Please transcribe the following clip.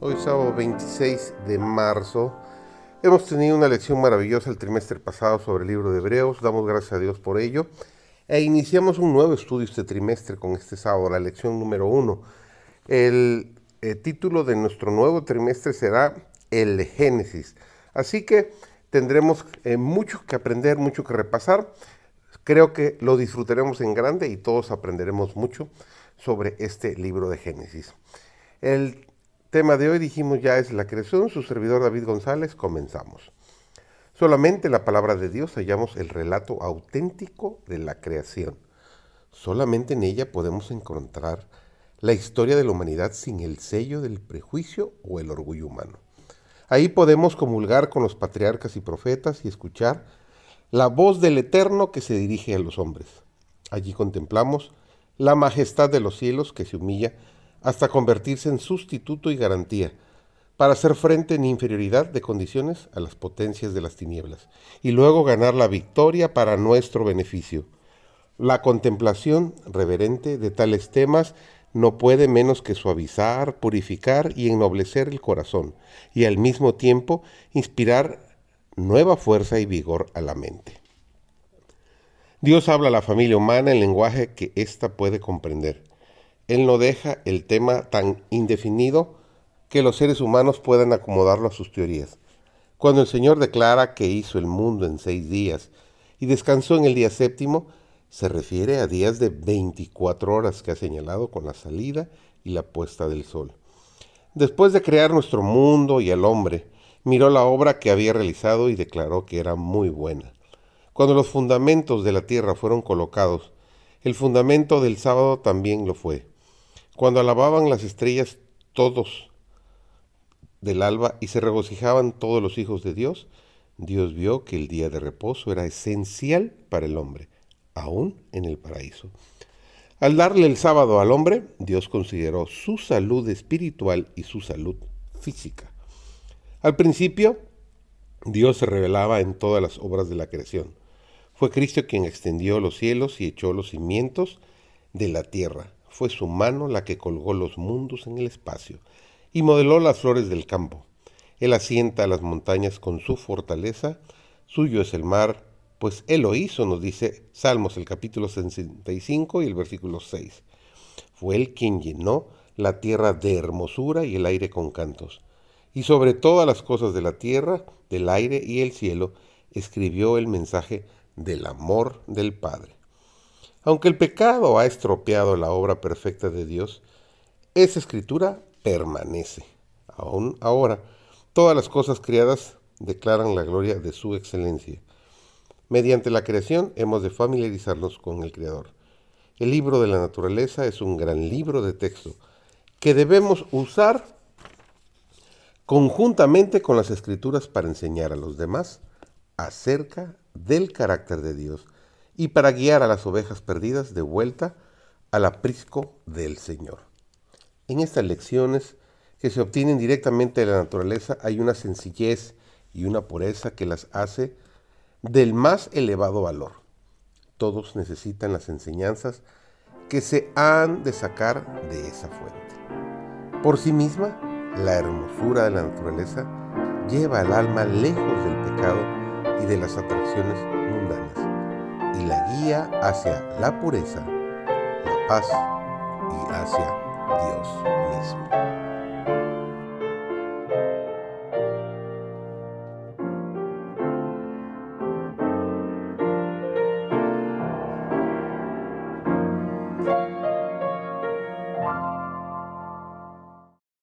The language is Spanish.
Hoy sábado 26 de marzo. Hemos tenido una lección maravillosa el trimestre pasado sobre el libro de Hebreos. Damos gracias a Dios por ello. E iniciamos un nuevo estudio este trimestre con este sábado, la lección número uno. El, eh, título de nuestro nuevo trimestre será El Génesis. Así que tendremos eh, mucho que aprender, mucho que repasar. Creo que lo disfrutaremos en grande y todos aprenderemos mucho sobre este libro de Génesis. El tema de hoy dijimos ya es la creación, su servidor David González, comenzamos. Solamente en la palabra de Dios hallamos el relato auténtico de la creación. Solamente en ella podemos encontrar la historia de la humanidad sin el sello del prejuicio o el orgullo humano. Ahí podemos comulgar con los patriarcas y profetas y escuchar la voz del Eterno que se dirige a los hombres. Allí contemplamos la majestad de los cielos que se humilla hasta convertirse en sustituto y garantía, para hacer frente en inferioridad de condiciones a las potencias de las tinieblas, y luego ganar la victoria para nuestro beneficio. La contemplación reverente de tales temas no puede menos que suavizar, purificar y ennoblecer el corazón, y al mismo tiempo inspirar nueva fuerza y vigor a la mente. Dios habla a la familia humana en lenguaje que ésta puede comprender. Él no deja el tema tan indefinido que los seres humanos puedan acomodarlo a sus teorías. Cuando el Señor declara que hizo el mundo en seis días y descansó en el día séptimo, se refiere a días de 24 horas que ha señalado con la salida y la puesta del sol. Después de crear nuestro mundo y al hombre, miró la obra que había realizado y declaró que era muy buena. Cuando los fundamentos de la tierra fueron colocados, el fundamento del sábado también lo fue. Cuando alababan las estrellas todos del alba y se regocijaban todos los hijos de Dios, Dios vio que el día de reposo era esencial para el hombre aún en el paraíso. Al darle el sábado al hombre, Dios consideró su salud espiritual y su salud física. Al principio, Dios se revelaba en todas las obras de la creación. Fue Cristo quien extendió los cielos y echó los cimientos de la tierra. Fue su mano la que colgó los mundos en el espacio y modeló las flores del campo. Él asienta las montañas con su fortaleza, suyo es el mar, pues Él lo hizo, nos dice Salmos el capítulo 65 y el versículo 6. Fue Él quien llenó la tierra de hermosura y el aire con cantos. Y sobre todas las cosas de la tierra, del aire y el cielo, escribió el mensaje del amor del Padre. Aunque el pecado ha estropeado la obra perfecta de Dios, esa escritura permanece. Aún ahora, todas las cosas creadas declaran la gloria de su excelencia. Mediante la creación hemos de familiarizarnos con el Creador. El libro de la naturaleza es un gran libro de texto que debemos usar conjuntamente con las escrituras para enseñar a los demás acerca del carácter de Dios y para guiar a las ovejas perdidas de vuelta al aprisco del Señor. En estas lecciones que se obtienen directamente de la naturaleza hay una sencillez y una pureza que las hace del más elevado valor. Todos necesitan las enseñanzas que se han de sacar de esa fuente. Por sí misma, la hermosura de la naturaleza lleva al alma lejos del pecado y de las atracciones mundanas y la guía hacia la pureza, la paz y hacia Dios mismo.